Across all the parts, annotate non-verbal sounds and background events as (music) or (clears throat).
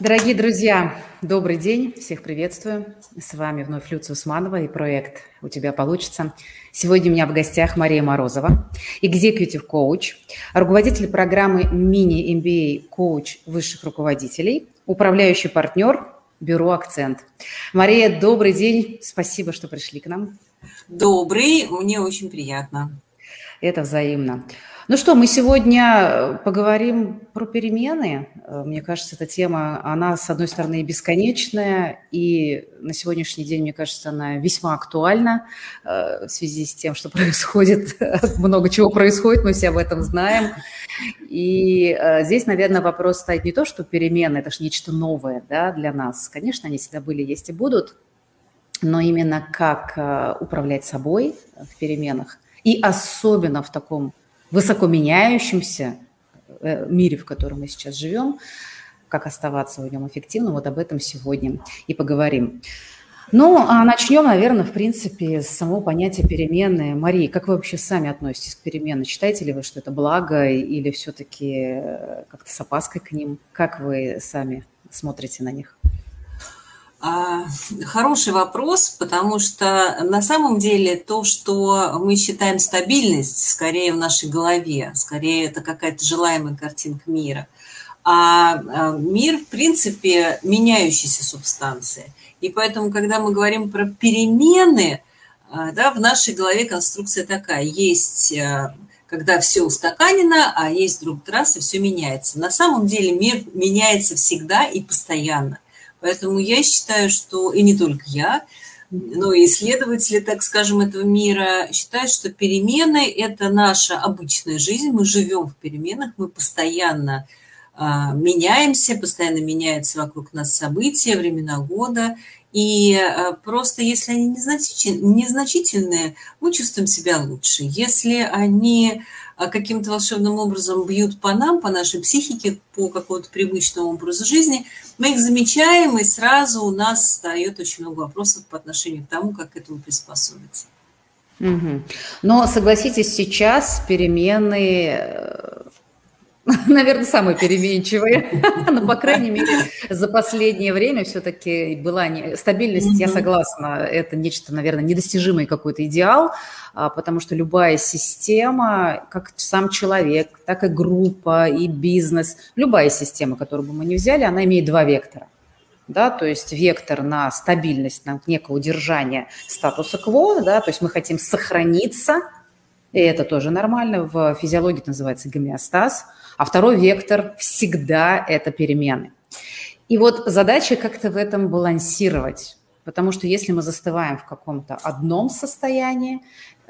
Дорогие друзья, добрый день, всех приветствую. С вами вновь Люция Усманова и проект «У тебя получится». Сегодня у меня в гостях Мария Морозова, экзекутив коуч, руководитель программы мини-MBA коуч высших руководителей, управляющий партнер бюро «Акцент». Мария, добрый день, спасибо, что пришли к нам. Добрый, мне очень приятно. Это взаимно. Ну что, мы сегодня э, поговорим про перемены. Э, мне кажется, эта тема, она, с одной стороны, бесконечная, и на сегодняшний день, мне кажется, она весьма актуальна э, в связи с тем, что (laughs) происходит, много чего происходит, мы все об этом знаем. И здесь, наверное, вопрос стоит не то, что перемены – это же нечто новое да, для нас. Конечно, они всегда были, есть и будут, но именно как управлять собой в переменах, и особенно в таком высоко меняющемся э, мире, в котором мы сейчас живем, как оставаться в нем эффективно, вот об этом сегодня и поговорим. Ну, а начнем, наверное, в принципе, с самого понятия перемены. Мария, как вы вообще сами относитесь к переменам? Считаете ли вы, что это благо или все-таки э, как-то с опаской к ним? Как вы сами смотрите на них? А, хороший вопрос, потому что на самом деле то, что мы считаем стабильность, скорее в нашей голове, скорее это какая-то желаемая картинка мира. А, а мир, в принципе, меняющаяся субстанция. И поэтому, когда мы говорим про перемены, а, да, в нашей голове конструкция такая. Есть когда все устаканено, а есть вдруг раз и все меняется. На самом деле мир меняется всегда и постоянно. Поэтому я считаю, что, и не только я, но и исследователи, так скажем, этого мира считают, что перемены – это наша обычная жизнь, мы живем в переменах, мы постоянно а, меняемся, постоянно меняются вокруг нас события, времена года, и а, просто если они незначительные, мы чувствуем себя лучше. Если они каким-то волшебным образом бьют по нам, по нашей психике, по какому-то привычному образу жизни, мы их замечаем, и сразу у нас встает очень много вопросов по отношению к тому, как к этому приспособиться. Угу. Но согласитесь, сейчас перемены э, (laughs) наверное, самые переменчивые. (laughs) Но, по крайней мере, за последнее время все-таки была не... стабильность, я согласна, это нечто, наверное, недостижимый какой-то идеал, а, потому что любая система, как сам человек, так и группа, и бизнес, любая система, которую бы мы ни взяли, она имеет два вектора. Да, то есть вектор на стабильность, на некое удержание статуса кво, да, то есть мы хотим сохраниться, и это тоже нормально, в физиологии это называется гомеостаз – а второй вектор всегда это перемены. И вот задача как-то в этом балансировать. Потому что если мы застываем в каком-то одном состоянии,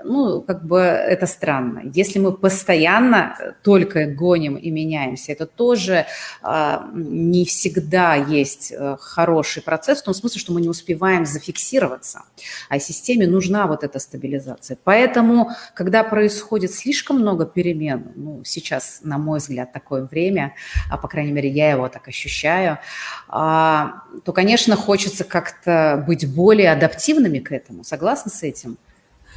ну, как бы это странно. Если мы постоянно только гоним и меняемся, это тоже э, не всегда есть э, хороший процесс, в том смысле, что мы не успеваем зафиксироваться, а системе нужна вот эта стабилизация. Поэтому, когда происходит слишком много перемен, ну, сейчас, на мой взгляд, такое время, а, по крайней мере, я его так ощущаю, э, то, конечно, хочется как-то быть более адаптивными к этому. Согласны с этим?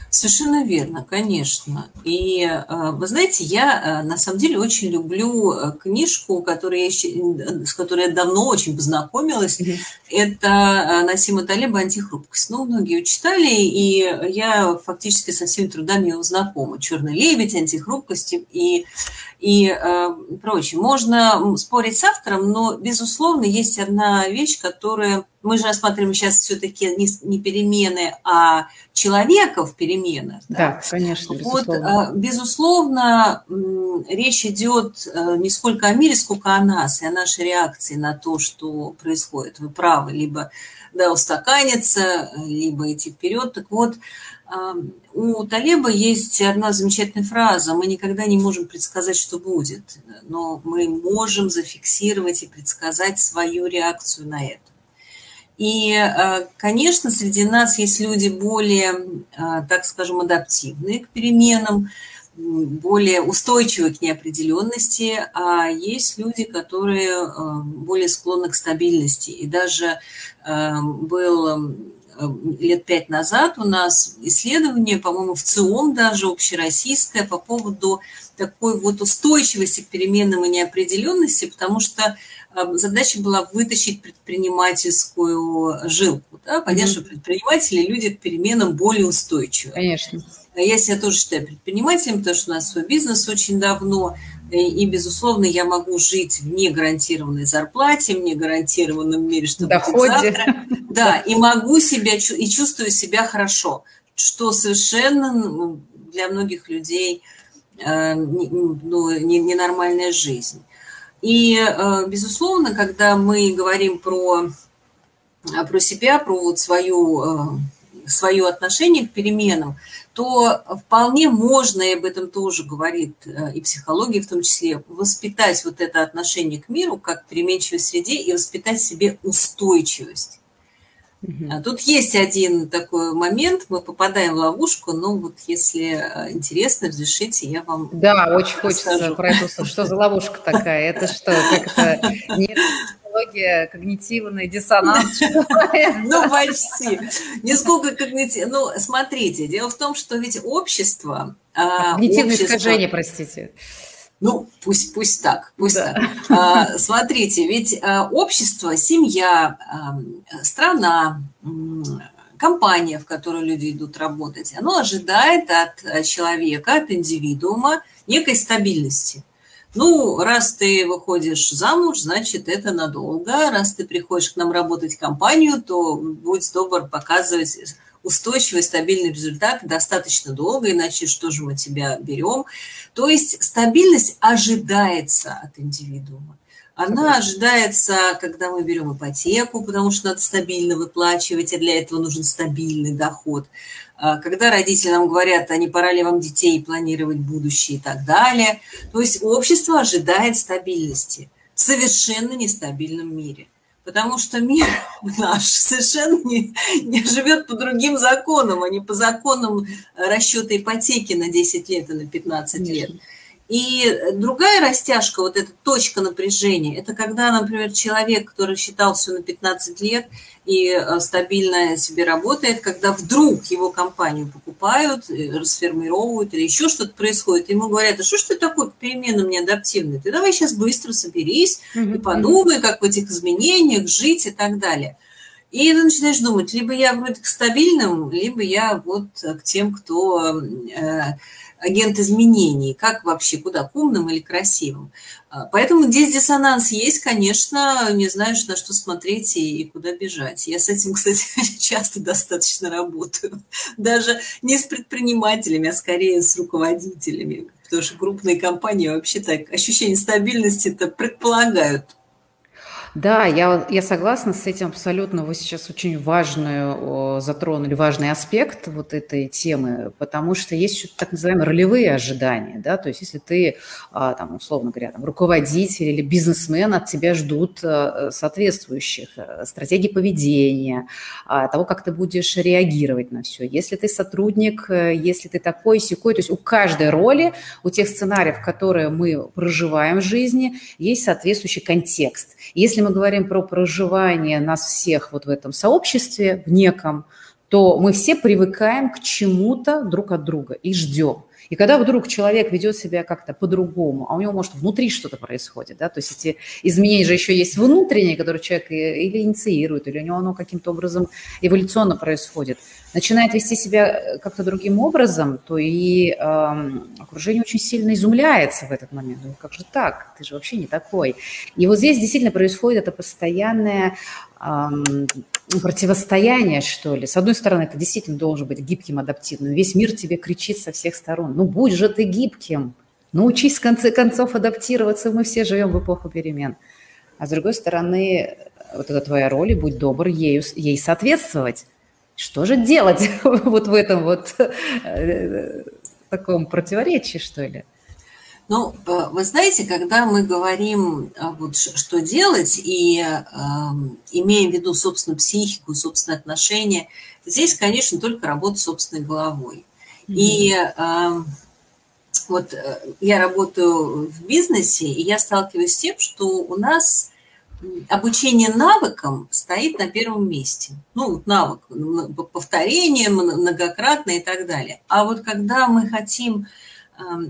Совершенно верно, конечно. И э, вы знаете, я э, на самом деле очень люблю э, книжку, которую я, с которой я давно очень познакомилась. Mm-hmm. Это Насима Талеба «Антихрупкость». Ну, многие ее читали, и я фактически со всеми трудами его знакома. «Черный лебедь», «Антихрупкость» и, и прочее. Можно спорить с автором, но, безусловно, есть одна вещь, которая мы же рассматриваем сейчас все-таки не, не перемены, а человека в переменах. Да, да конечно. Безусловно. Вот, безусловно, речь идет э, не сколько о мире, сколько о нас и о нашей реакции на то, что происходит. Вы правы, либо да, устаканиться, либо идти вперед. Так вот, у Талеба есть одна замечательная фраза. Мы никогда не можем предсказать, что будет, но мы можем зафиксировать и предсказать свою реакцию на это. И, э, конечно, среди нас есть люди более, э, так скажем, адаптивные к переменам, более устойчивые к неопределенности, а есть люди, которые э, более склонны к стабильности. И даже был лет пять назад у нас исследование, по-моему, в ЦИОМ даже общероссийское по поводу такой вот устойчивости к переменам и неопределенности, потому что задача была вытащить предпринимательскую жилку. Да? Понятно, mm-hmm. что предприниматели люди к переменам более устойчивы. Конечно. Я себя тоже считаю предпринимателем, потому что у нас свой бизнес очень давно. И, безусловно, я могу жить в негарантированной зарплате, в негарантированном мире, что Доходе. будет завтра. Да, и могу себя, и чувствую себя хорошо, что совершенно для многих людей э, ну, ненормальная жизнь. И, э, безусловно, когда мы говорим про, про себя, про вот свою, э, свое отношение к переменам, то вполне можно, и об этом тоже говорит э, и психология в том числе, воспитать вот это отношение к миру как к переменчивой среде и воспитать себе устойчивость. Угу. Тут есть один такой момент, мы попадаем в ловушку, но вот если э, интересно, разрешите, я вам Да, очень хочется про это, что за ловушка такая, это что, как это, нет психология, когнитивный диссонанс. (laughs) Ну, почти. Не сколько когнитивный. Ну, смотрите, дело в том, что ведь общество... А, когнитивное искажение, простите. Ну, пусть, пусть так, пусть да. так. А, смотрите, ведь а, общество, семья, страна, компания, в которой люди идут работать, оно ожидает от человека, от индивидуума некой стабильности. Ну, раз ты выходишь замуж, значит, это надолго. Раз ты приходишь к нам работать в компанию, то будь добр показывать устойчивый, стабильный результат достаточно долго, иначе что же мы тебя берем. То есть стабильность ожидается от индивидуума. Она ожидается, когда мы берем ипотеку, потому что надо стабильно выплачивать, а для этого нужен стабильный доход. А, когда родители нам говорят, а не пора ли вам детей планировать будущее и так далее. То есть общество ожидает стабильности в совершенно нестабильном мире. Потому что мир (laughs) наш совершенно не, не живет по другим законам, а не по законам расчета ипотеки на 10 лет и на 15 лет. И другая растяжка, вот эта точка напряжения, это когда, например, человек, который считал все на 15 лет и э, стабильно себе работает, когда вдруг его компанию покупают, э, расформировывают или еще что-то происходит, ему говорят, а что ж ты такой к переменам неадаптивный? Ты давай сейчас быстро соберись и подумай, как в этих изменениях жить и так далее. И ты начинаешь думать, либо я вроде к стабильным, либо я вот к тем, кто э, агент изменений, как вообще, куда, к умным или красивым. А, поэтому здесь диссонанс есть, конечно, не знаешь, на что смотреть и, и куда бежать. Я с этим, (laughs) кстати, часто достаточно работаю. Даже не с предпринимателями, а скорее с руководителями. Потому что крупные компании вообще так ощущение стабильности это предполагают да, я, я согласна с этим абсолютно. Вы сейчас очень важную затронули, важный аспект вот этой темы, потому что есть еще так называемые ролевые ожидания. Да? То есть если ты, а, там, условно говоря, там, руководитель или бизнесмен, от тебя ждут э, соответствующих э, стратегий поведения, а, того, как ты будешь реагировать на все. Если ты сотрудник, э, если ты такой, секой, то есть у каждой роли, у тех сценариев, которые мы проживаем в жизни, есть соответствующий контекст. Если мы говорим про проживание нас всех вот в этом сообществе, в неком, то мы все привыкаем к чему-то друг от друга и ждем. И когда вдруг человек ведет себя как-то по-другому, а у него, может, внутри что-то происходит, да, то есть эти изменения же еще есть внутренние, которые человек или инициирует, или у него оно каким-то образом эволюционно происходит, начинает вести себя э, как-то другим образом, то и э, окружение очень сильно изумляется в этот момент. Ну, как же так? Ты же вообще не такой. И вот здесь действительно происходит это постоянное э, противостояние, что ли. С одной стороны, это действительно должен быть гибким, адаптивным. Весь мир тебе кричит со всех сторон. Ну, будь же ты гибким. Научись, в конце концов, адаптироваться. Мы все живем в эпоху перемен. А с другой стороны, вот это твоя роль, и будь добр ею, ей соответствовать. Что же делать (laughs) вот в этом вот э, таком противоречии, что ли? Ну, вы знаете, когда мы говорим, э, вот, что делать, и э, имеем в виду собственную психику, собственные отношения, здесь, конечно, только работа собственной головой. Mm-hmm. И э, вот я работаю в бизнесе, и я сталкиваюсь с тем, что у нас обучение навыкам стоит на первом месте. Ну, навык, повторение многократно и так далее. А вот когда мы хотим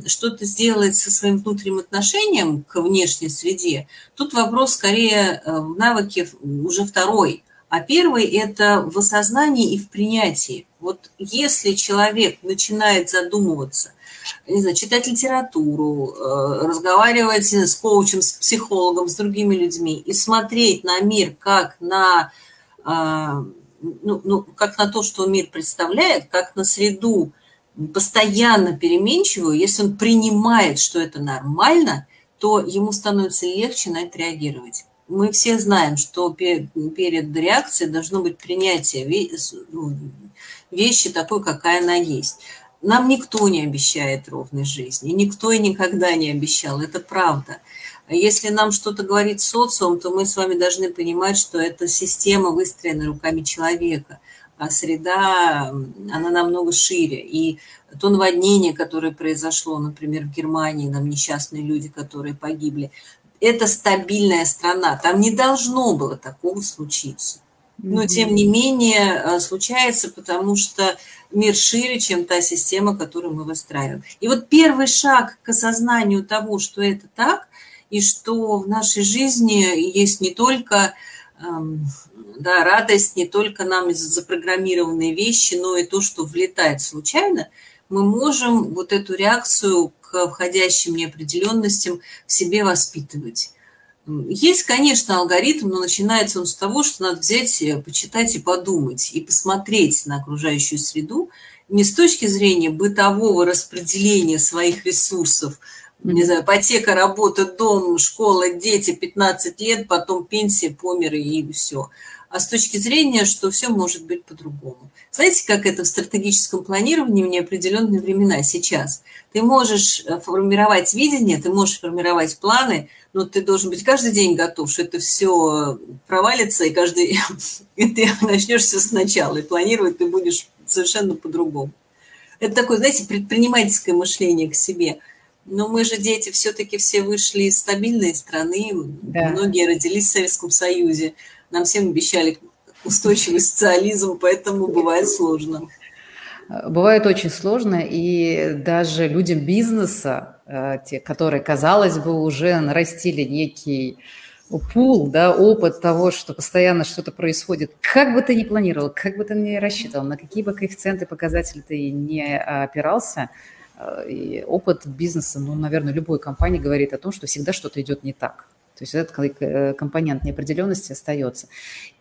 что-то сделать со своим внутренним отношением к внешней среде, тут вопрос скорее э, в навыке уже второй. А первый – это в осознании и в принятии. Вот если человек начинает задумываться, не знаю, читать литературу, э, разговаривать с коучем, с психологом, с другими людьми и смотреть на мир как на, а, ну, ну, как на то, что мир представляет, как на среду, постоянно переменчивую, если он принимает, что это нормально, то ему становится легче на это реагировать. Мы все знаем, что перед реакцией должно быть принятие ну, вещи такой, какая она есть. Нам никто не обещает ровной жизни, никто и никогда не обещал, это правда. Если нам что-то говорит социум, то мы с вами должны понимать, что эта система выстроена руками человека – среда, она намного шире. И то наводнение, которое произошло, например, в Германии, там несчастные люди, которые погибли, это стабильная страна. Там не должно было такого случиться. Но, тем не менее, э, случается, потому что мир шире, чем та система, которую мы выстраиваем. И вот первый шаг к осознанию того, что это так, и что в нашей жизни есть не только эм, да, радость не только нам запрограммированные вещи, но и то, что влетает случайно, мы можем вот эту реакцию к входящим неопределенностям в себе воспитывать. Есть, конечно, алгоритм, но начинается он с того, что надо взять, э, почитать и подумать, и посмотреть на окружающую среду не с точки зрения бытового распределения своих ресурсов, не знаю, ипотека, работа, дом, школа, дети, 15 лет, потом пенсия, померы и все – а с точки зрения, что все может быть по-другому. Знаете, как это в стратегическом планировании в неопределенные времена сейчас? Ты можешь э, формировать видение, ты можешь формировать планы, но ты должен быть каждый день готов, что это все провалится, и каждый (laughs) и ты начнешь все сначала, и планировать ты будешь совершенно по-другому. Это такое, знаете, предпринимательское мышление к себе. Но мы же дети все-таки все вышли из стабильной страны, да. многие родились в Советском Союзе. Нам всем обещали устойчивый социализм, поэтому бывает сложно. Бывает очень сложно, и даже людям бизнеса, э, те, которые, казалось бы, уже нарастили некий пул, да, опыт того, что постоянно что-то происходит, как бы ты ни планировал, как бы ты ни рассчитывал, на какие бы коэффициенты, показатели ты не опирался, э, и опыт бизнеса, ну, наверное, любой компании говорит о том, что всегда что-то идет не так. То есть этот э, компонент неопределенности остается.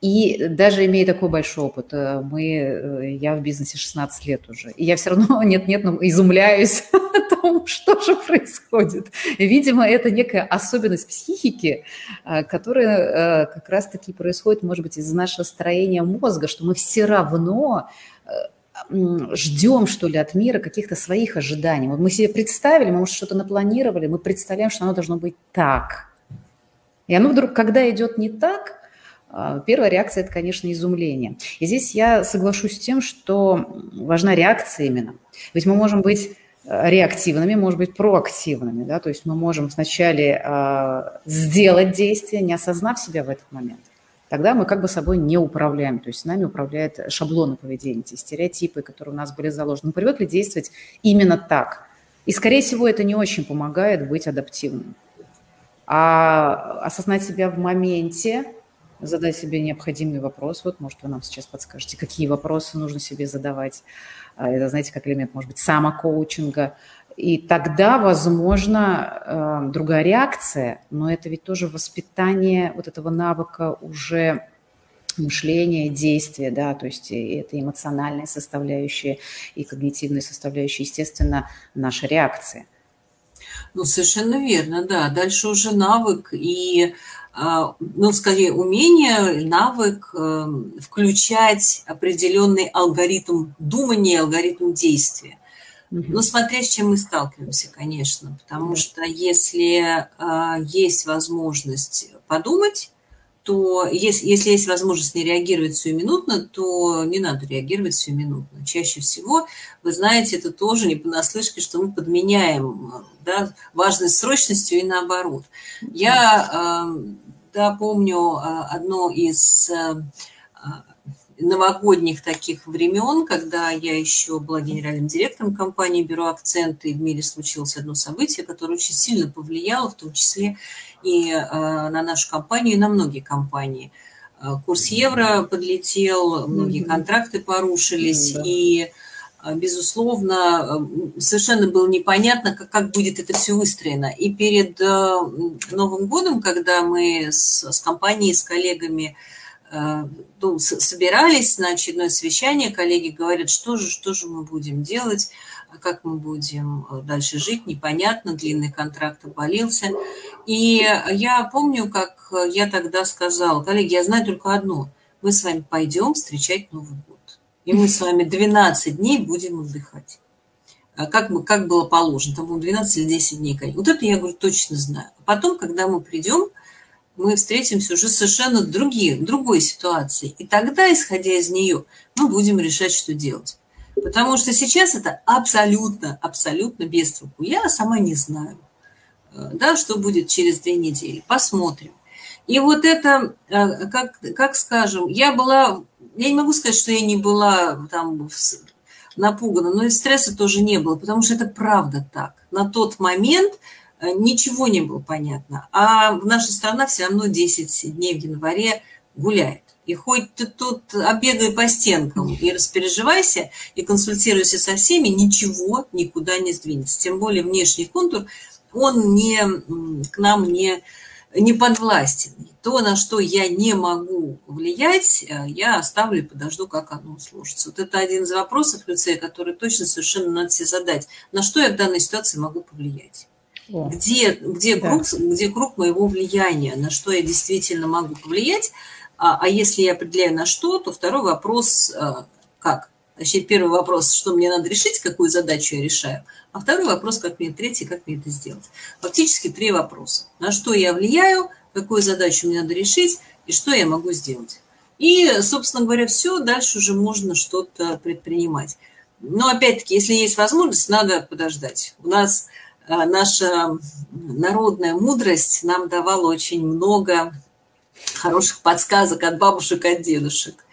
И даже имея такой большой опыт, э, мы, э, я в бизнесе 16 лет уже, и я все равно (laughs) нет-нет, но изумляюсь (laughs) тому, что же происходит. Видимо, это некая особенность психики, которая как раз-таки происходит, может быть, из-за нашего строения мозга, что мы все равно ждем, что ли, от мира каких-то своих ожиданий. Вот мы себе представили, мы, может, что-то напланировали, мы представляем, что оно должно быть так – и оно вдруг, когда идет не так, а, первая реакция – это, конечно, изумление. И здесь я соглашусь с тем, что важна реакция именно. Ведь мы можем быть э, реактивными, может быть, проактивными. Да? То есть мы можем сначала э, сделать действие, не осознав себя в этот момент. Тогда мы как бы собой не управляем. То есть нами управляют шаблоны поведения, те стереотипы, которые у нас были заложены. Мы привыкли действовать именно так. И, скорее всего, это не очень помогает быть адаптивным а осознать себя в моменте, задать себе необходимый вопрос. Вот, может, вы нам сейчас подскажете, какие вопросы нужно себе задавать. А, это, знаете, как элемент, может быть, самокоучинга. И тогда, возможно, э, другая реакция, но это ведь тоже воспитание вот этого навыка уже мышления, действия, да, то есть это эмоциональная составляющая и когнитивная составляющая, естественно, наша реакция – ну, совершенно верно, да. Дальше уже навык и, а, ну, скорее, умение, навык эм, включать определенный алгоритм думания, алгоритм действия. Ну, смотря с чем мы сталкиваемся, конечно, потому что если а, есть возможность подумать, то если, если есть возможность не реагировать сиюминутно, то не надо реагировать сиюминутно. Чаще всего, вы знаете, это тоже не понаслышке, что мы подменяем да, важность срочностью и наоборот. Я эм, да, помню э, одно из э, новогодних таких времен, когда я еще была генеральным директором компании «Бюро Акценты», и в мире случилось одно событие, которое очень сильно повлияло, в том числе и э, на нашу компанию, и на многие компании. Э, курс евро подлетел, многие контракты порушились, mm-hmm. и безусловно, совершенно было непонятно, как, как будет это все выстроено. И перед Новым годом, когда мы с, с компанией, с коллегами Э, ну, собирались на очередное совещание, коллеги говорят, что же, что же мы будем делать, как мы будем э, дальше жить, непонятно, длинный контракт обвалился. И я помню, как я тогда сказала, коллеги, я знаю только одно, мы с вами пойдем встречать Новый год. И мы с вами 12 дней будем отдыхать. А как, мы, как было положено, там было 12 или 10 дней. Вот это я, говорю, точно знаю. А потом, когда мы придем, мы встретимся уже совершенно другие, другой ситуации. И тогда, исходя из нее, мы будем решать, что делать. Потому что сейчас это абсолютно, абсолютно без толку. Я сама не знаю, да, что будет через две недели. Посмотрим. И вот это, э, как, как скажем, я была, я не могу сказать, что я не была там напугана, но и стресса тоже не было, потому что это правда так. На тот момент Э, ничего не было понятно. А наша страна все равно 10 дней в январе гуляет. И хоть ты тут обегай по стенкам и распереживайся, и консультируйся со всеми, ничего никуда не сдвинется. Тем более внешний контур, он не, к нам не, не подвластен. То, на что я не могу влиять, э, я оставлю и подожду, как оно сложится. Вот это один из вопросов, Люция, который точно совершенно надо себе задать. На что я в данной ситуации могу повлиять? где, где, да. круг, где круг моего влияния, на что я действительно могу повлиять. А, а если я определяю на что, то второй вопрос а, как? Значит, первый вопрос, что мне надо решить, какую задачу я решаю, а второй вопрос, как мне, третий, как мне это сделать. Фактически три вопроса. На что я влияю, какую задачу мне надо решить и что я могу сделать. И, собственно говоря, все, дальше уже можно что-то предпринимать. Но опять-таки, если есть возможность, надо подождать. У нас а, наша народная мудрость нам давала очень много хороших подсказок от бабушек, от дедушек.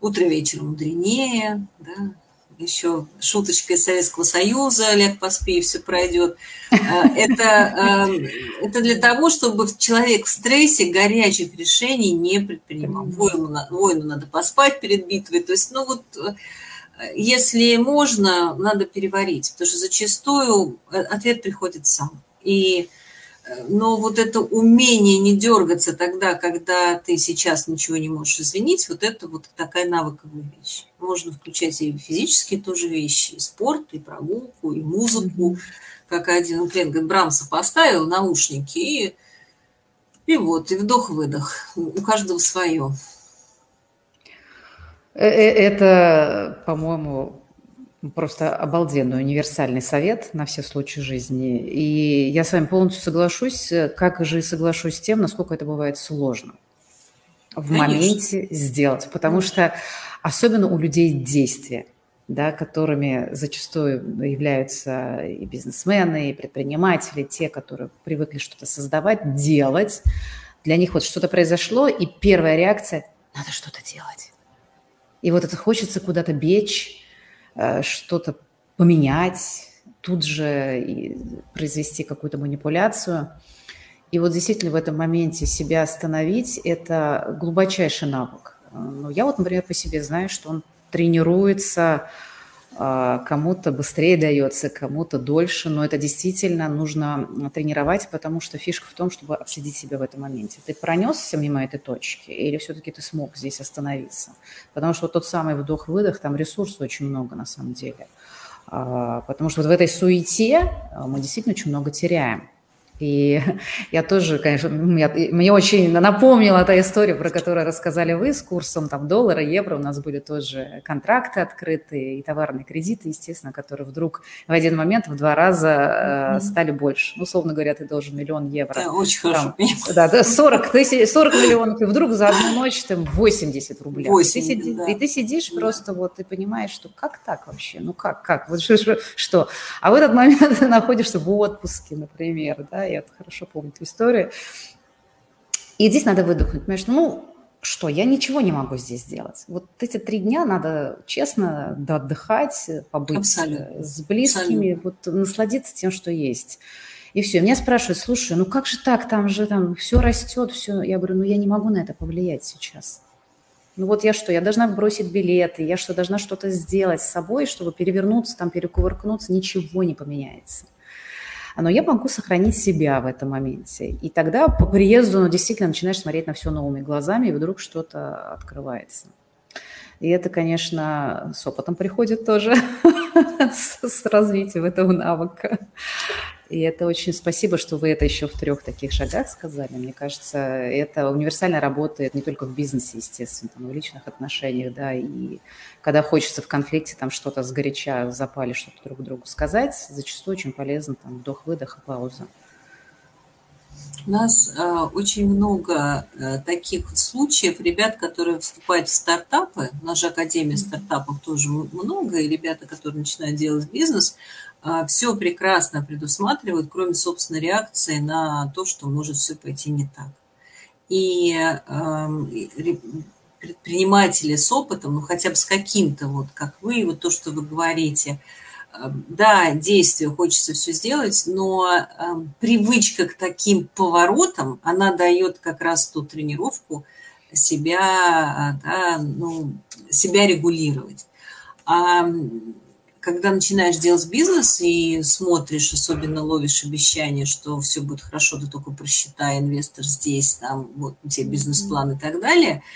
Утро вечером мудренее, да, еще шуточка из Советского Союза, Олег поспи, все пройдет. А, это, а, это для того, чтобы человек в стрессе горячих решений не предпринимал. Воину, воину надо поспать перед битвой. То есть, ну вот если можно, надо переварить, потому что зачастую э, ответ приходит сам. И, э, но вот это умение не дергаться тогда, когда ты сейчас ничего не можешь извинить, вот это вот такая навыковая вещь. Можно включать и физические тоже вещи, и спорт, и прогулку, и музыку. Как один клиент говорит, Брамса поставил наушники, и, и вот, и вдох-выдох. У каждого свое. Э, э, это, по-моему, просто обалденный универсальный совет на все случаи жизни. И я с вами полностью соглашусь, как же и соглашусь с тем, насколько это бывает сложно в Конечно. моменте сделать. Потому что особенно у людей действия, да, которыми зачастую являются и бизнесмены, и предприниматели, те, которые привыкли что-то создавать, делать. Для них вот что-то произошло, и первая реакция – надо что-то делать и вот это хочется куда-то бечь, что-то поменять, тут же произвести какую-то манипуляцию. И вот действительно в этом моменте себя остановить – это глубочайший навык. Ну, я вот, например, по себе знаю, что он тренируется кому-то быстрее дается, кому-то дольше, но это действительно нужно тренировать, потому что фишка в том, чтобы отследить себя в этом моменте. Ты пронесся мимо этой точки или все-таки ты смог здесь остановиться? Потому что вот тот самый вдох-выдох, там ресурсов очень много на самом деле. А, потому что вот в этой суете а, мы действительно очень много теряем. И (laughs) я тоже, конечно, я, мне очень напомнила та история, про которую рассказали вы с курсом там доллара, евро. У нас были тоже контракты открытые и товарные кредиты, естественно, которые вдруг в один момент в два раза э, стали больше. Ну, условно говоря, ты должен миллион евро. Да, очень там, хорошо. Да, 40, тысяч, 40 миллионов, и вдруг за одну ночь там 80 рублей. 80, и, ты сиди, да. и ты сидишь да. просто вот и понимаешь, что как так вообще? Ну как, как? Вот (laughs) что? А в этот момент ты (laughs) находишься в отпуске, например, да, я хорошо помню эту историю. И здесь надо выдохнуть, понимаешь, ну, что я ничего не могу здесь сделать. Вот эти три дня надо честно да, отдыхать, побыть Абсолютно. с близкими, Абсолютно. вот насладиться тем, что есть. И все. меня спрашивают, слушай, ну как же так, там же там все растет, все. Я говорю, ну я не могу на это повлиять сейчас. Ну вот я что, я должна бросить билеты, я что, должна что-то сделать с собой, чтобы перевернуться, там, перекувыркнуться, ничего не поменяется но я могу сохранить себя в этом моменте. И тогда по приезду ну, действительно начинаешь смотреть на все новыми глазами, и вдруг что-то открывается. И это, конечно, с опытом приходит тоже, (laughs) с развитием этого навыка. И это очень спасибо, что вы это еще в трех таких шагах сказали. Мне кажется, это универсально работает не только в бизнесе, естественно, но в личных отношениях, да, и когда хочется в конфликте там что-то сгоряча запали, что-то друг другу сказать, зачастую очень полезно там вдох-выдох и пауза. У нас э, очень много э, таких случаев, ребят, которые вступают в стартапы, у нас же Академия стартапов тоже много, и ребята, которые начинают делать бизнес, э, все прекрасно предусматривают, кроме собственной реакции на то, что может все пойти не так. И э, предприниматели с опытом, ну хотя бы с каким-то, вот как вы, вот то, что вы говорите – да, действие хочется все сделать, но э, привычка к таким поворотам, она дает как раз ту тренировку себя, да, ну, себя регулировать. А когда начинаешь делать бизнес и смотришь, особенно ловишь обещание, что все будет хорошо, ты только просчитай, инвестор здесь, там, вот у тебя бизнес-план и так далее –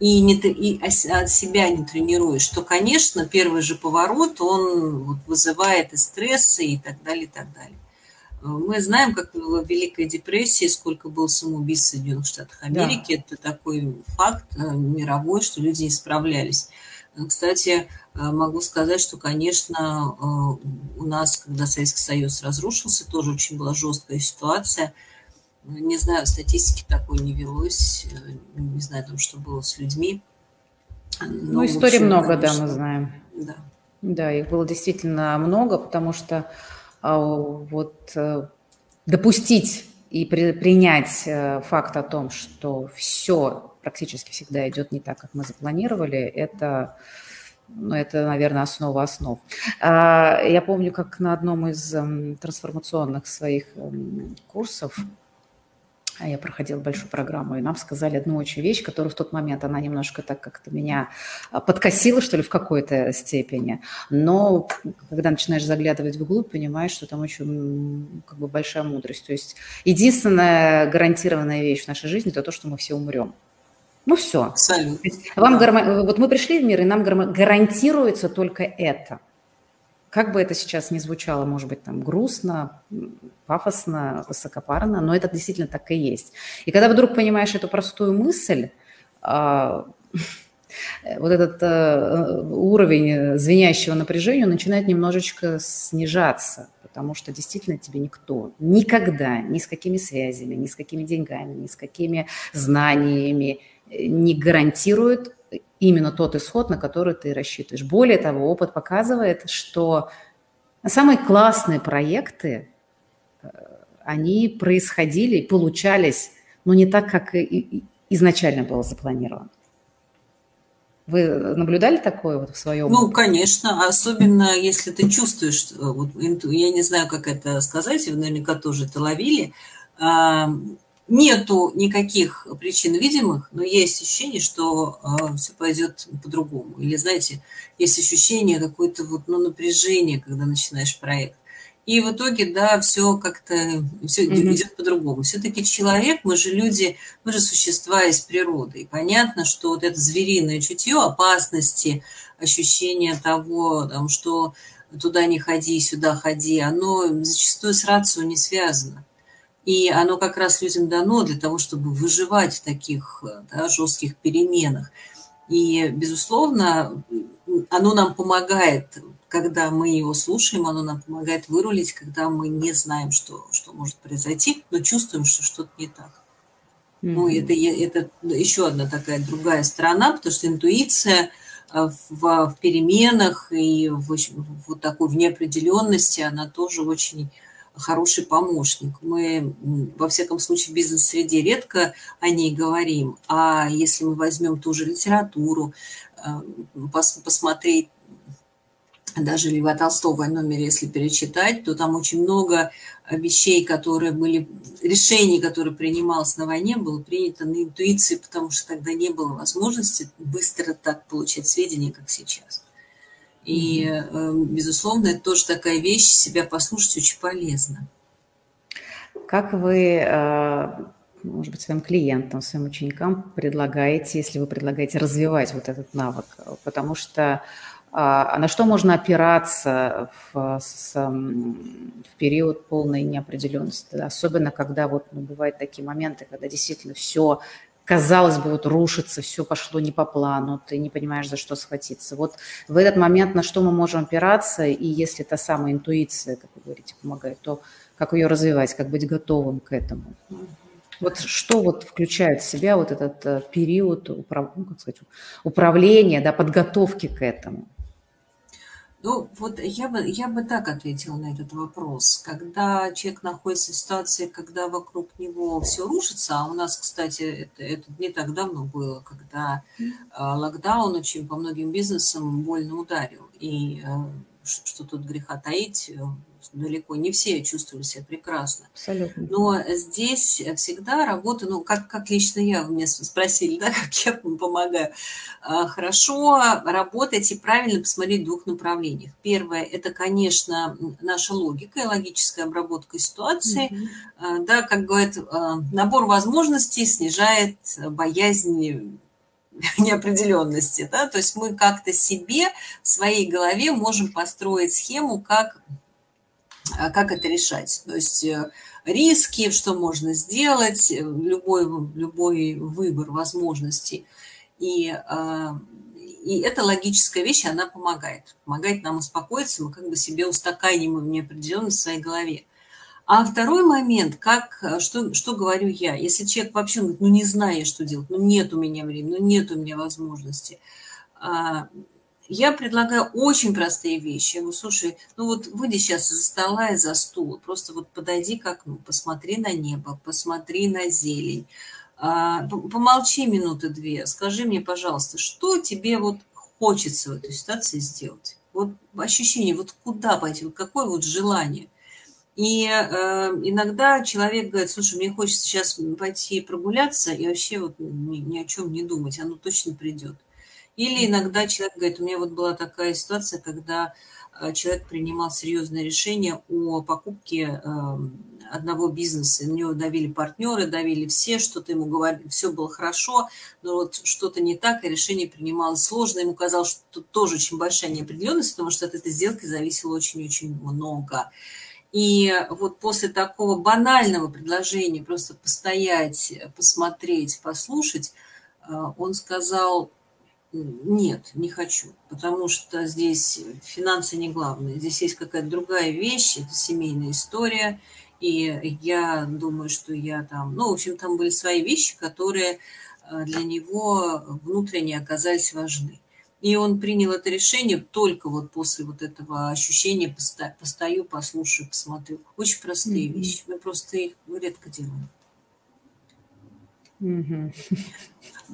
и, не, и от себя не тренируешь, то, конечно, первый же поворот, он вызывает и стрессы, и так далее, и так далее. Мы знаем, как в Великой депрессии, сколько было самоубийств в Соединенных Штатах Америки. Да. Это такой факт э, мировой, что люди не справлялись. Кстати, э, могу сказать, что, конечно, э, у нас, когда Советский Союз разрушился, тоже очень была жесткая ситуация – не знаю, статистики такой не велось, э, не знаю, там, что было с людьми. Но, ну, историй много, конечно, да, мы знаем. Да. Да, их было действительно много, потому что а, вот э, допустить и при, принять э, факт о том, что все практически всегда идет не так, как мы запланировали, это, ну, это, наверное, основа основ. А, я помню, как на одном из трансформационных своих курсов а я проходила большую программу, и нам сказали одну очень вещь, которая в тот момент, она немножко так как-то меня а, подкосила, что ли, в какой-то степени. Но когда начинаешь заглядывать вглубь, понимаешь, что там очень как бы большая мудрость. То есть единственная гарантированная вещь в нашей жизни – это то, что мы все умрем. Ну все. Абсолютно. Вам да. Вот мы пришли в мир, и нам гарантируется только это – как бы это сейчас ни звучало, может быть, там грустно, пафосно, высокопарно, но это действительно так и есть. И когда вдруг понимаешь эту простую мысль, а, (laughs) вот этот а, уровень звенящего напряжения начинает немножечко снижаться, потому что действительно тебе никто никогда ни с какими связями, ни с какими деньгами, ни с какими знаниями не гарантирует именно тот исход, на который ты рассчитываешь. Более того, опыт показывает, что самые классные проекты, э, они происходили получались, но не так, как изначально было запланировано. Вы наблюдали такое вот в своем? Ну, конечно, особенно если ты чувствуешь, вот, я не знаю, как это сказать, вы наверняка тоже это ловили, нету никаких причин видимых, но есть ощущение, что э, все пойдет по-другому. Или, знаете, есть ощущение какое-то вот, ну, напряжение, когда начинаешь проект. И в итоге, да, все как-то все mm-hmm. идет по-другому. Все-таки человек, мы же люди, мы же существа из природы. И понятно, что вот это звериное чутье опасности, ощущение того, там, что туда не ходи, сюда ходи, оно зачастую с рацией не связано. И оно как раз людям дано для того, чтобы выживать в таких да, жестких переменах. И, безусловно, оно нам помогает, когда мы его слушаем, оно нам помогает вырулить, когда мы не знаем, что, что может произойти, но чувствуем, что что-то не так. Mm-hmm. Ну, это, это еще одна такая другая сторона, потому что интуиция в, в переменах и в, в вот такой в неопределенности, она тоже очень хороший помощник. Мы, во всяком случае, в бизнес-среде редко о ней говорим, а если мы возьмем ту же литературу, э, посмотреть даже Льва Толстого номер, если перечитать, то там очень много вещей, которые были, решений, которые принималось на войне, было принято на интуиции, потому что тогда не было возможности быстро так получать сведения, как сейчас. И, э, безусловно, это тоже такая вещь, себя послушать очень полезно. Как вы, э, может быть, своим клиентам, своим ученикам предлагаете, если вы предлагаете развивать вот этот навык? Потому что а, а на что можно опираться в, с, в период полной неопределенности, особенно когда вот ну, бывают такие моменты, когда действительно все казалось бы, вот рушится, все пошло не по плану, ты не понимаешь, за что схватиться. Вот в этот момент на что мы можем опираться, и если та самая интуиция, как вы говорите, помогает, то как ее развивать, как быть готовым к этому? Вот что вот включает в себя вот этот э, период управ... ну, как сказать, управления, да, подготовки к этому? Ну, вот я бы, я бы так ответила на этот вопрос. Когда человек находится в ситуации, когда вокруг него все рушится, а у нас, кстати, это, это не так давно было, когда э, локдаун очень по многим бизнесам больно ударил. И э, что тут греха таить, э, далеко не все чувствовали себя прекрасно. Абсолютно. Но здесь всегда работа, ну, как, как лично я, вы меня спросили, да, (laughs) как я помогаю. А, хорошо работать и правильно посмотреть в двух направлениях. Первое – это, конечно, наша логика и логическая обработка ситуации. Mm-hmm. Да, как говорят, набор возможностей снижает боязнь неопределенности, да, то есть мы как-то себе в своей голове можем построить схему, как а как это решать. То есть э, риски, что можно сделать, э, любой, любой выбор возможностей. И, а, и эта логическая вещь, она помогает. Помогает нам успокоиться, мы как бы себе устаканиваем неопределенность в своей голове. А второй момент, как, э, что, что говорю я, если человек вообще говорит, ну не знаю, что делать, ну нет у меня времени, ну нет у меня возможности, а, я предлагаю очень простые вещи. Говорю, слушай, ну вот выйди сейчас из-за стола и за стула, просто вот подойди к окну, посмотри на небо, посмотри на зелень, а, помолчи минуты две, скажи мне, пожалуйста, что тебе вот хочется в этой ситуации сделать? Вот ощущение, вот куда пойти, вот какое вот желание. И э, иногда человек говорит, слушай, мне хочется сейчас пойти прогуляться и вообще вот ни, ни о чем не думать, оно точно придет. Или иногда человек говорит, у меня вот была такая ситуация, когда э, человек принимал серьезное решение о покупке эм, одного бизнеса. На него давили партнеры, давили все, что-то ему говорили, все было хорошо, но вот что-то не так, и решение принималось сложно. Ему казалось, что тут тоже очень большая неопределенность, потому что от этой сделки зависело очень-очень много. И вот после такого банального предложения просто постоять, посмотреть, послушать, э, он сказал, нет, не хочу, потому что здесь финансы не главное. Здесь есть какая-то другая вещь, это семейная история, и я думаю, что я там... Ну, в общем, там были свои вещи, которые э, для него внутренне оказались важны. И он принял это решение только вот после вот этого ощущения постою, послушаю, посмотрю. Очень простые mm-hmm. вещи. Мы просто их редко делаем.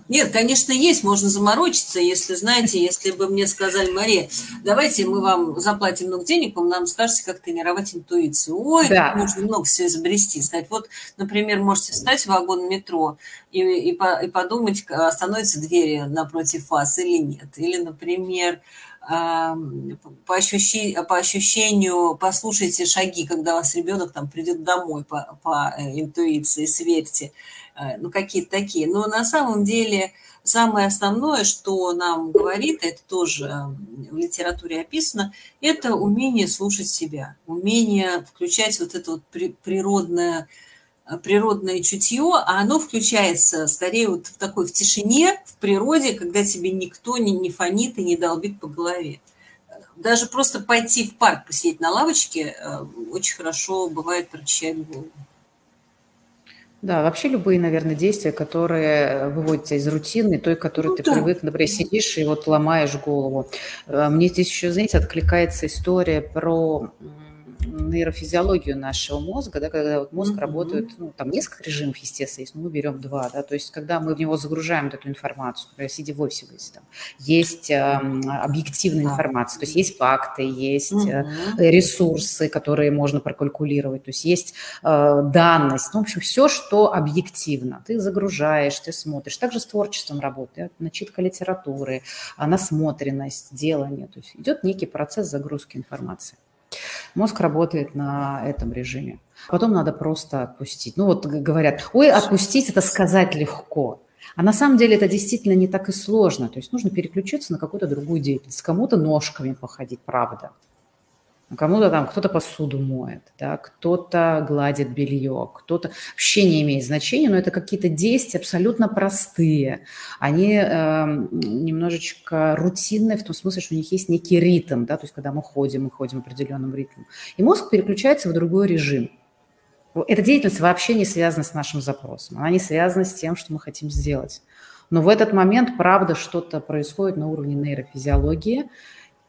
Нет, конечно, есть, можно заморочиться, если, знаете, если бы мне сказали, Мария, давайте мы вам заплатим много денег, вы нам скажете, как тренировать интуицию. Ой, да. нужно много всего изобрести. Сказать, вот, например, можете встать в вагон метро и, и, и подумать, остановятся двери напротив вас или нет. Или, например, по, ощущению, по ощущению послушайте шаги, когда у вас ребенок там придет домой по, по э, интуиции, сверьте. Э, ну, какие-то такие. Но на самом деле самое основное, что нам говорит, это тоже в литературе описано, это умение слушать себя, умение включать вот это вот природное, природное чутье, а оно включается скорее вот в такой в тишине, в природе, когда тебе никто не, не фонит и не долбит по голове. Даже просто пойти в парк, посидеть на лавочке, очень хорошо бывает прочищает голову. Да, вообще любые, наверное, действия, которые выводят тебя из рутины, той, к которой ну, ты да. привык, например, сидишь и вот ломаешь голову. Э, мне здесь еще, знаете, откликается история про нейрофизиологию нашего мозга, да, когда вот мозг mm-hmm. работает, ну, там несколько режимов, естественно, есть, но мы берем два, да, то есть когда мы в него загружаем вот эту информацию, например, сидя в офисе, там, есть э, объективная информация, то есть есть факты, есть mm-hmm. ресурсы, которые можно прокалькулировать, то есть есть э, данность, ну, в общем, все, что объективно. Ты загружаешь, ты смотришь. Также с творчеством работает, начитка литературы, насмотренность, делание, то есть идет некий процесс загрузки информации. Мозг работает на этом режиме. Потом надо просто отпустить. Ну вот говорят, ой, отпустить – это сказать легко. А на самом деле это действительно не так и сложно. То есть нужно переключиться на какую-то другую деятельность, кому-то ножками походить, правда. Кому-то там кто-то посуду моет, да, кто-то гладит белье, кто-то вообще не имеет значения, но это какие-то действия абсолютно простые. Они э, немножечко рутинные в том смысле, что у них есть некий ритм, да, то есть когда мы ходим, мы ходим в определенном ритме. И мозг переключается в другой режим. Эта деятельность вообще не связана с нашим запросом, она не связана с тем, что мы хотим сделать. Но в этот момент, правда, что-то происходит на уровне нейрофизиологии,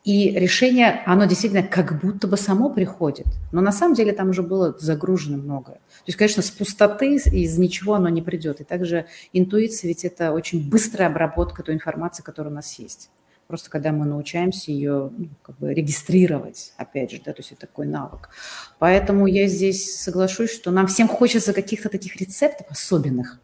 и решение, оно действительно как будто бы само приходит. Но на самом деле там уже было загружено многое. То есть, конечно, с пустоты, из ничего оно не придет. И также интуиция, ведь это очень быстрая обработка той информации, которая у нас есть. Просто когда мы научаемся ее ну, как бы регистрировать, опять же, да, то есть это такой навык. Поэтому я здесь соглашусь, что нам всем хочется каких-то таких рецептов особенных,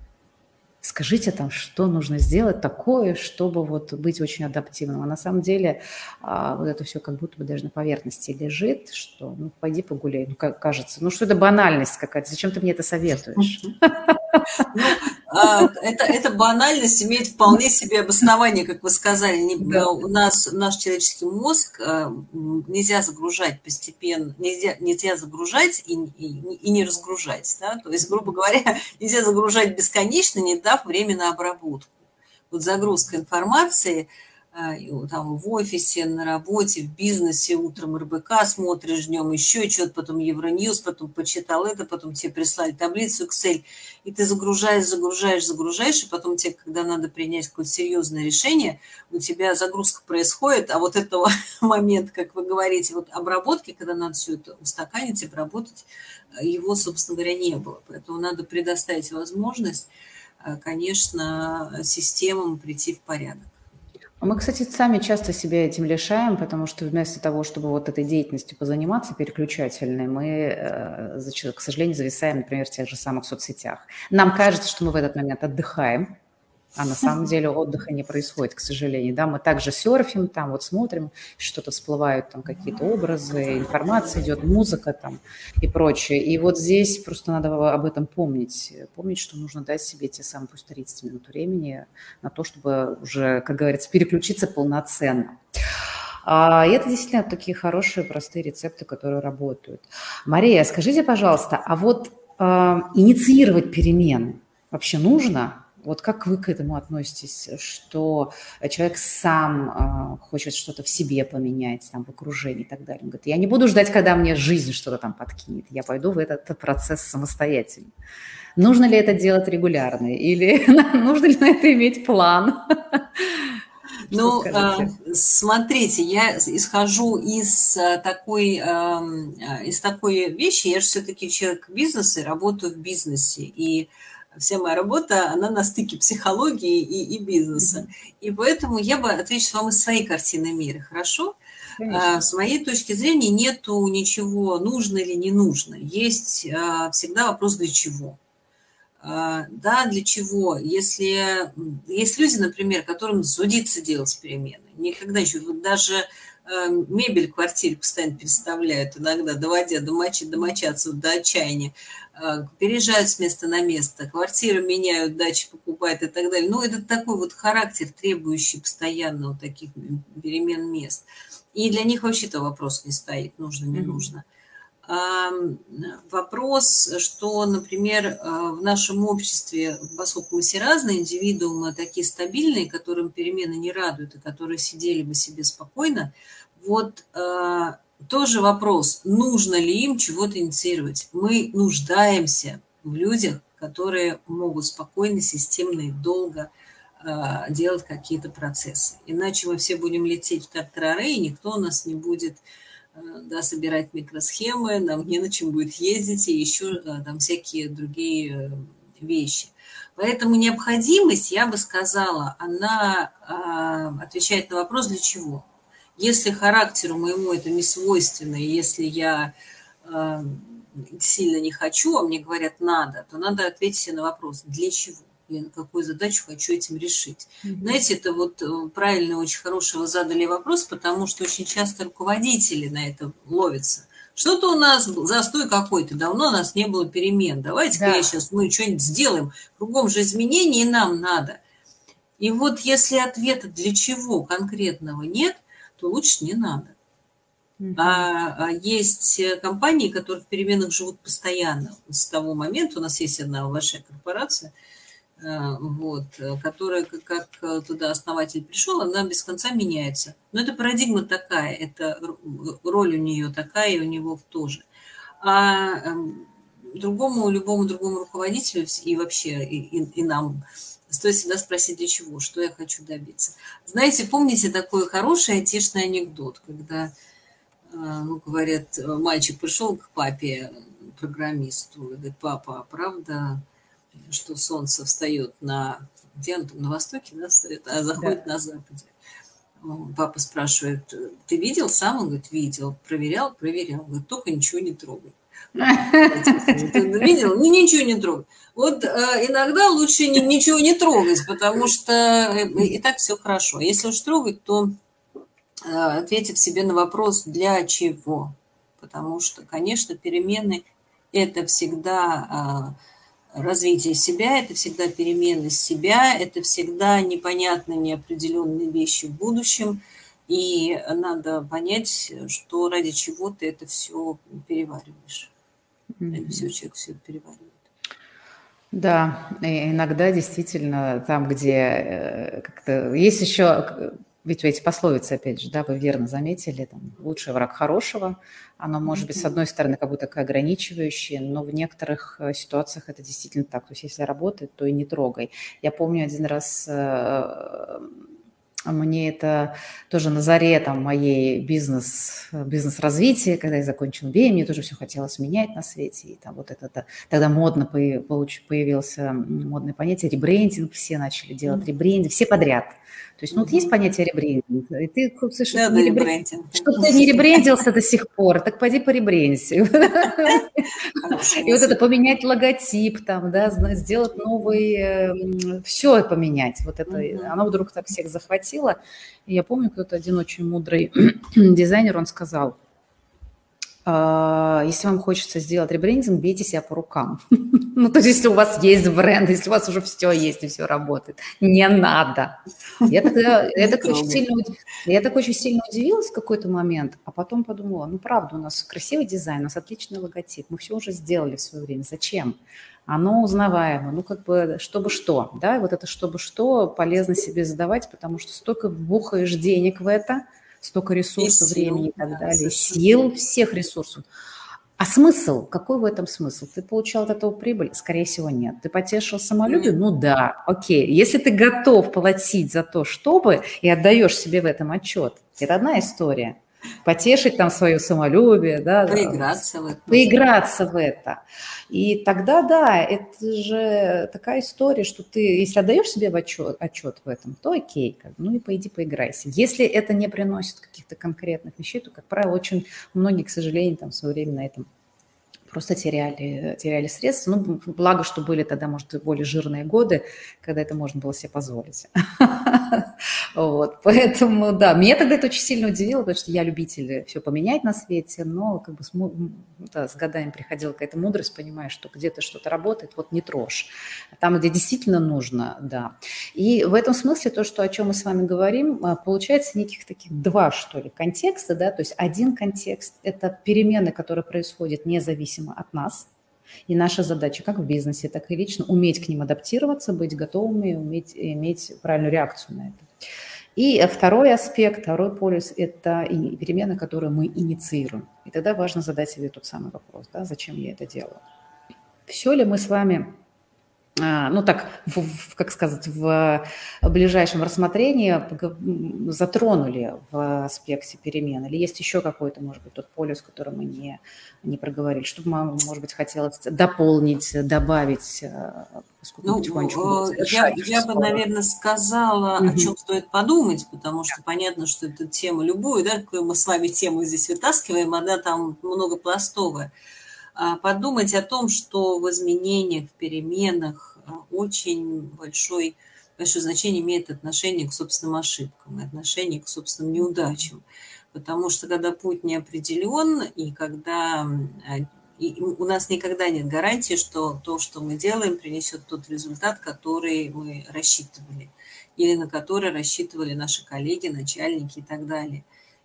скажите там, что нужно сделать такое, чтобы вот быть очень адаптивным. А на самом деле а, вот это все как будто бы даже на поверхности лежит, что ну пойди погуляй, ну как кажется, ну что это банальность какая-то, зачем ты мне это советуешь? (laughs) Ну, а, это, эта банальность имеет вполне себе обоснование, как вы сказали. Да. У нас наш человеческий мозг а, нельзя загружать постепенно, нельзя, нельзя загружать и, и, и не разгружать. Да? То есть, грубо говоря, (laughs) нельзя загружать бесконечно, не дав время на обработку. Вот загрузка информации – а, там в офисе, на работе, в бизнесе, утром РБК смотришь, днем еще что-то, потом Евроньюз, потом почитал это, потом тебе прислали таблицу Excel, и ты загружаешь, загружаешь, загружаешь, и потом тебе, когда надо принять какое-то серьезное решение, у тебя загрузка происходит, а вот этого (laughs) момента, как вы говорите, вот обработки, когда надо все это устаканить, обработать, его, собственно говоря, не было. Поэтому надо предоставить возможность, а, конечно, системам прийти в порядок. Мы, кстати, сами часто себя этим лишаем, потому что вместо того, чтобы вот этой деятельностью позаниматься переключательной, мы, э, к сожалению, зависаем, например, в тех же самых соцсетях. Нам кажется, что мы в этот момент отдыхаем, а на самом деле отдыха не происходит, к сожалению. Да, мы также серфим, там вот смотрим, что-то всплывают, там какие-то образы, информация идет, музыка там и прочее. И вот здесь просто надо об этом помнить. Помнить, что нужно дать себе те самые пусть 30 минут времени на то, чтобы уже, как говорится, переключиться полноценно. А, и это действительно такие хорошие, простые рецепты, которые работают. Мария, скажите, пожалуйста, а вот э, инициировать перемены вообще нужно? Вот как вы к этому относитесь, что человек сам э, хочет что-то в себе поменять, там, в окружении и так далее? Он говорит, я не буду ждать, когда мне жизнь что-то там подкинет, я пойду в этот процесс самостоятельно. Нужно ли это делать регулярно или (laughs) нужно ли на это иметь план? (laughs) Ну, а, смотрите, я исхожу из а, такой, а, из такой вещи, я же все-таки человек бизнеса, работаю в бизнесе, и вся моя работа, она на стыке психологии и, и бизнеса. И поэтому я бы отвечу вам из своей картины мира, хорошо? Конечно. С моей точки зрения нету ничего нужно или не нужно. Есть всегда вопрос для чего. Да, для чего? Если есть люди, например, которым зудится делать перемены, никогда еще, вот даже мебель в квартире постоянно переставляют, иногда доводя домочи, домочадцев до отчаяния, переезжают с места на место, квартиры меняют, дачи покупают и так далее. Ну, это такой вот характер, требующий постоянно вот таких перемен мест. И для них вообще-то вопрос не стоит, нужно, не нужно. Вопрос, что, например, э, в нашем обществе, поскольку мы все разные индивидуумы, такие стабильные, которым перемены не радуют, и которые сидели бы себе спокойно, вот э, тоже вопрос, нужно ли им чего-то инициировать. Мы нуждаемся в людях, которые могут спокойно, системно и долго э, делать какие-то процессы. Иначе мы все будем лететь в тартарары, и никто у нас не будет да, собирать микросхемы, нам не на чем будет ездить и еще там всякие другие вещи. Поэтому необходимость, я бы сказала, она отвечает на вопрос, для чего. Если характеру моему это не свойственно, и если я сильно не хочу, а мне говорят надо, то надо ответить на вопрос, для чего я какую задачу хочу этим решить. Mm-hmm. Знаете, это вот э, правильно, очень хорошего задали вопрос, потому что очень часто руководители на это ловятся. Что-то у нас застой какой-то, давно у нас не было перемен. Давайте-ка да. я сейчас мы что-нибудь сделаем. Кругом же изменений нам надо. И вот если ответа для чего конкретного нет, то лучше не надо. А, а есть компании, которые в переменах живут постоянно. С того момента у нас есть одна большая корпорация, э, вот, которая, как туда основатель пришел, она без конца меняется. Но это парадигма такая, это роль у нее такая, и у него тоже. А эм, другому, любому другому руководителю и вообще и, и, и нам стоит всегда спросить, для чего, что я хочу добиться. Знаете, помните такой хороший отечный анекдот, когда а, ну, говорят, мальчик пришел к папе, программисту, и говорит, папа, а правда, что солнце встает на, где он там, на востоке, да, встает, а заходит да. на западе? Папа спрашивает, ты видел сам? Он говорит, видел. Проверял? Проверял. Говорит, только ничего не трогай. Видел? Ну, ничего не трогай. Вот э, иногда лучше ничего не трогать, потому что э, и так все хорошо. Если уж трогать, то Э, ответив себе на вопрос «для чего?». Потому что, конечно, перемены – это всегда развитие себя, это всегда перемены себя, это всегда непонятные, неопределенные вещи в будущем. И надо понять, что ради чего ты это все перевариваешь. Mm-hmm. Все человек все переваривает. Да, и иногда действительно там, где э, как-то есть еще ведь эти пословицы, опять же, да, вы верно заметили, там, лучший враг хорошего, оно может быть, с одной стороны, как будто такое ограничивающее, но в некоторых э, ситуациях это действительно так. То есть если работает, то и не трогай. Я помню один раз э, мне это тоже на заре там, моей бизнес, бизнес-развития, когда я закончила MBA, мне тоже все хотелось менять на свете. И там вот это, тогда модно появился модное понятие ребрендинг, все начали делать ребрендинг, все подряд – то есть, ну, вот есть понятие ребрендинг, и ты, слышишь, да, не ребрендинг. Что ты не ребрендился до сих пор, так пойди по ребрендси. И вот это поменять логотип там, да, сделать новый, эм, все поменять. Вот это, оно вдруг так всех захватило. И я помню, кто-то один очень мудрый (clears throat) дизайнер, он сказал – если вам хочется сделать ребрендинг, бейте себя по рукам. (laughs) ну, то есть, если у вас есть бренд, если у вас уже все есть и все работает, не надо. Я тогда, я так очень сильно, я так очень сильно удивилась в какой-то момент, а потом подумала, ну, правда, у нас красивый дизайн, у нас отличный логотип, мы все уже сделали в свое время, зачем? Оно узнаваемо, ну, как бы, чтобы что, да, вот это чтобы что полезно себе задавать, потому что столько вбухаешь денег в это – столько ресурсов, и времени и так да, далее, сил, всех ресурсов. А смысл? Какой в этом смысл? Ты получал от этого прибыль? Скорее всего, нет. Ты потешил самолюбие? Ну да, окей. Если ты готов платить за то, чтобы, и отдаешь себе в этом отчет, это одна история потешить там свое самолюбие, да, поиграться в это. Поиграться в это. И тогда, да, это же такая история, что ты, если отдаешь себе в отчет, отчет в этом, то окей, как, ну и пойди поиграйся. Если это не приносит каких-то конкретных вещей, то, как правило, очень многие, к сожалению, там в свое время на этом просто теряли, теряли средства. Ну, благо, что были тогда, может, более жирные годы, когда это можно было себе позволить. (laughs) Вот, поэтому, да, меня тогда это очень сильно удивило, потому что я любитель все поменять на свете, но как бы с, да, с годами приходила какая-то мудрость, понимая, что где-то что-то работает, вот не трожь. Там, где действительно нужно, да. И в этом смысле то, что, о чем мы с вами говорим, а, получается неких таких два, что ли, контекста, да, то есть один контекст – это перемены, которые происходят независимо от нас, и наша задача, как в бизнесе, так и лично, уметь к ним адаптироваться, быть готовыми, уметь иметь правильную реакцию на это. И второй аспект, второй полюс – это перемены, которые мы инициируем. И тогда важно задать себе тот самый вопрос, да, зачем я это делаю. Все ли мы с вами ну так, в, в, как сказать, в ближайшем рассмотрении затронули в аспекте перемен? Или есть еще какой-то, может быть, тот полюс, который мы не, не проговорили? Что бы, может быть, хотелось дополнить, добавить, а, ну, потихонечку э, я, я бы, наверное, сказала, угу. о чем стоит подумать, потому что понятно, что это тема любую, да, мы с вами тему здесь вытаскиваем, она там многопластовая. А, подумать о том, что в изменениях, в переменах а, очень большой, большое значение имеет отношение к собственным ошибкам, отношение к собственным неудачам. Потому что когда путь не определен, и когда а, и у нас никогда нет гарантии, что то, что мы делаем, принесет тот результат, который мы рассчитывали, или на который рассчитывали наши коллеги, начальники и так далее.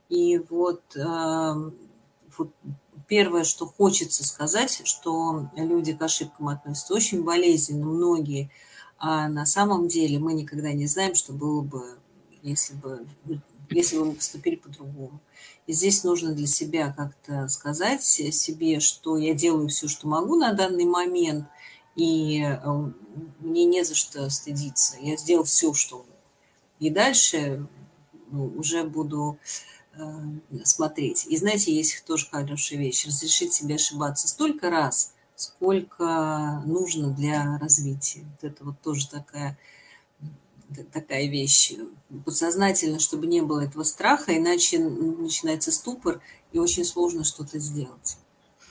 И вот, вот первое, что хочется сказать, что люди к ошибкам относятся очень болезненно, многие. А на самом деле мы никогда не знаем, что было бы, если бы, если бы мы поступили по-другому. И здесь нужно для себя как-то сказать себе, что я делаю все, что могу на данный момент, и э, мне не за что стыдиться. Я сделал все, что И дальше ну, уже буду смотреть. И знаете, есть тоже хорошая вещь. Разрешить себе ошибаться столько раз, сколько нужно для развития. Вот это вот тоже такая, такая вещь. Подсознательно, чтобы не было этого страха, иначе начинается ступор, и очень сложно что-то сделать.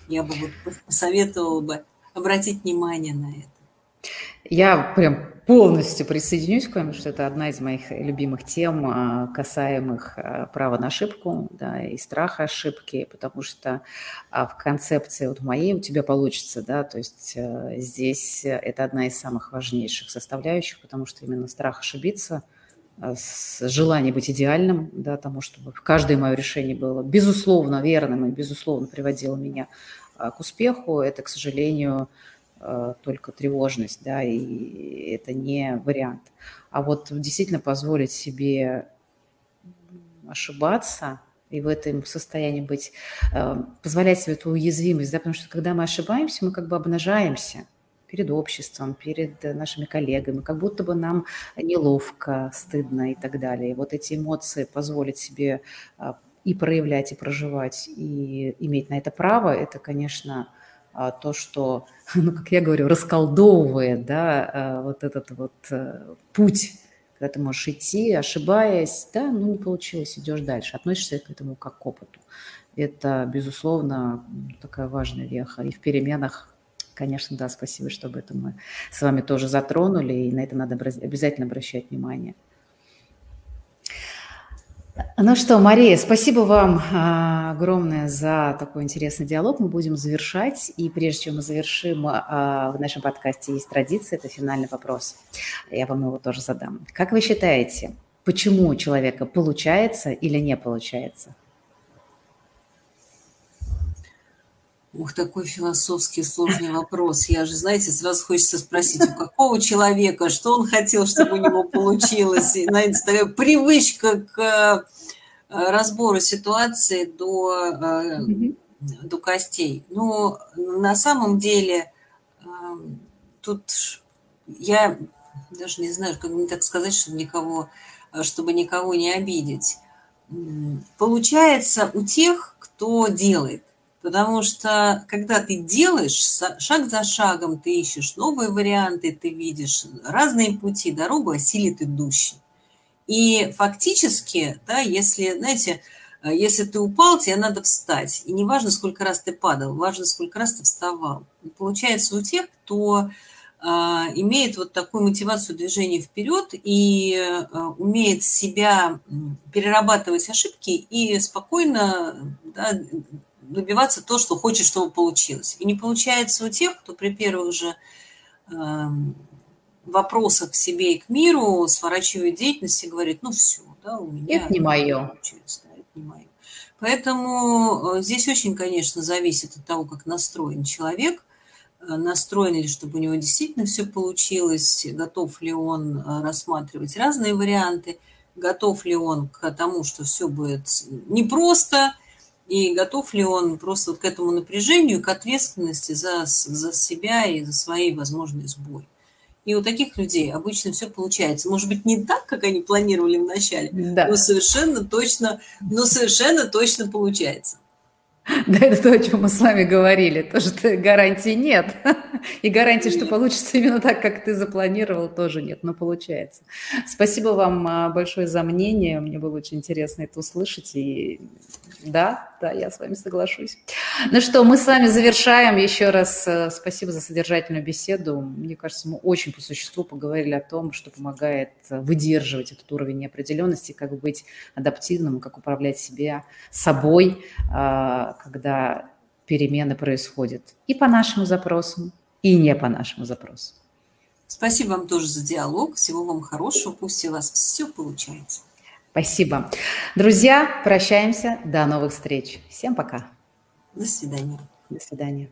Я бы вот посоветовала бы обратить внимание на это. Я прям полностью присоединюсь к вам, что это одна из моих любимых тем, а, касаемых а, права на ошибку да, и страха ошибки, потому что а, в концепции вот моей у тебя получится, да, то есть здесь это одна из самых важнейших составляющих, потому что именно страх ошибиться – желание быть идеальным, да, тому, чтобы каждое мое решение было безусловно верным и безусловно приводило меня к успеху, это, к сожалению, Э, только тревожность, да, и это не вариант. А вот действительно позволить себе ошибаться и в этом состоянии быть, э, позволять себе эту уязвимость, да, потому что когда мы ошибаемся, мы как бы обнажаемся перед обществом, перед нашими коллегами, как будто бы нам неловко, стыдно и так далее. И вот эти эмоции позволить себе э, и проявлять, и проживать, и иметь на это право, это, конечно, то, что, (laughs) ну, как я говорю, расколдовывает, да, а, вот этот вот э, путь, когда ты можешь идти, ошибаясь, да, ну, не получилось, идешь дальше, относишься к этому как к опыту. Это, безусловно, такая важная веха. И в переменах Конечно, да, спасибо, что об мы с вами тоже затронули, и на это надо обязательно обращать внимание. Ну что, Мария, спасибо вам а, огромное за такой интересный диалог. Мы будем завершать. И прежде чем мы завершим, а, в нашем подкасте есть традиция, это финальный вопрос. Я вам его тоже задам. Как вы считаете, почему у человека получается или не получается? Ух, такой философский сложный вопрос. Я же, знаете, сразу хочется спросить, у какого человека, что он хотел, чтобы у него получилось. И, знаете, такая привычка к э, разбору ситуации до, э, до костей. Ну, на самом деле, э, тут я даже не знаю, как мне так сказать, чтобы никого, чтобы никого не обидеть. Получается у тех, кто делает. Потому что когда ты делаешь шаг за шагом, ты ищешь новые варианты, ты видишь разные пути, дорогу осилит идущий. И фактически, да, если, знаете, если ты упал, тебе надо встать. И не важно, сколько раз ты падал, важно, сколько раз ты вставал. И получается у тех, кто э, имеет вот такую мотивацию движения вперед и э, умеет себя перерабатывать ошибки и спокойно да, добиваться то, что хочет, чтобы получилось. И не получается у тех, кто при первых же э, вопросах к себе и к миру сворачивает деятельность и говорит, ну все, да, у меня... Это не мое. Да, это не мое. Поэтому э, здесь очень, конечно, зависит от того, как настроен человек, э, настроен ли, чтобы у него действительно все получилось, готов ли он э, рассматривать разные варианты, готов ли он к тому, что все будет непросто, и готов ли он просто вот к этому напряжению, к ответственности за, за себя и за свои возможные сбои. И у таких людей обычно все получается. Может быть, не так, как они планировали вначале, да. но совершенно точно, но совершенно точно получается. Да, это то, о чем мы с вами говорили. Тоже гарантии нет. И гарантии, что получится именно так, как ты запланировал, тоже нет, но получается. Спасибо вам а, большое за мнение. Мне было очень интересно это услышать. И да, да, я с вами соглашусь. Ну что, мы с вами завершаем. Еще раз э, спасибо за содержательную беседу. Мне кажется, мы очень по существу поговорили о том, что помогает э, выдерживать этот уровень неопределенности, как быть адаптивным, как управлять себе, собой, а, когда перемены происходят и по нашему запросу, и не по нашему запросу. Спасибо вам тоже за диалог. Всего вам хорошего. Пусть у вас все получается. Спасибо. Друзья, прощаемся. До новых встреч. Всем пока. До свидания. До свидания.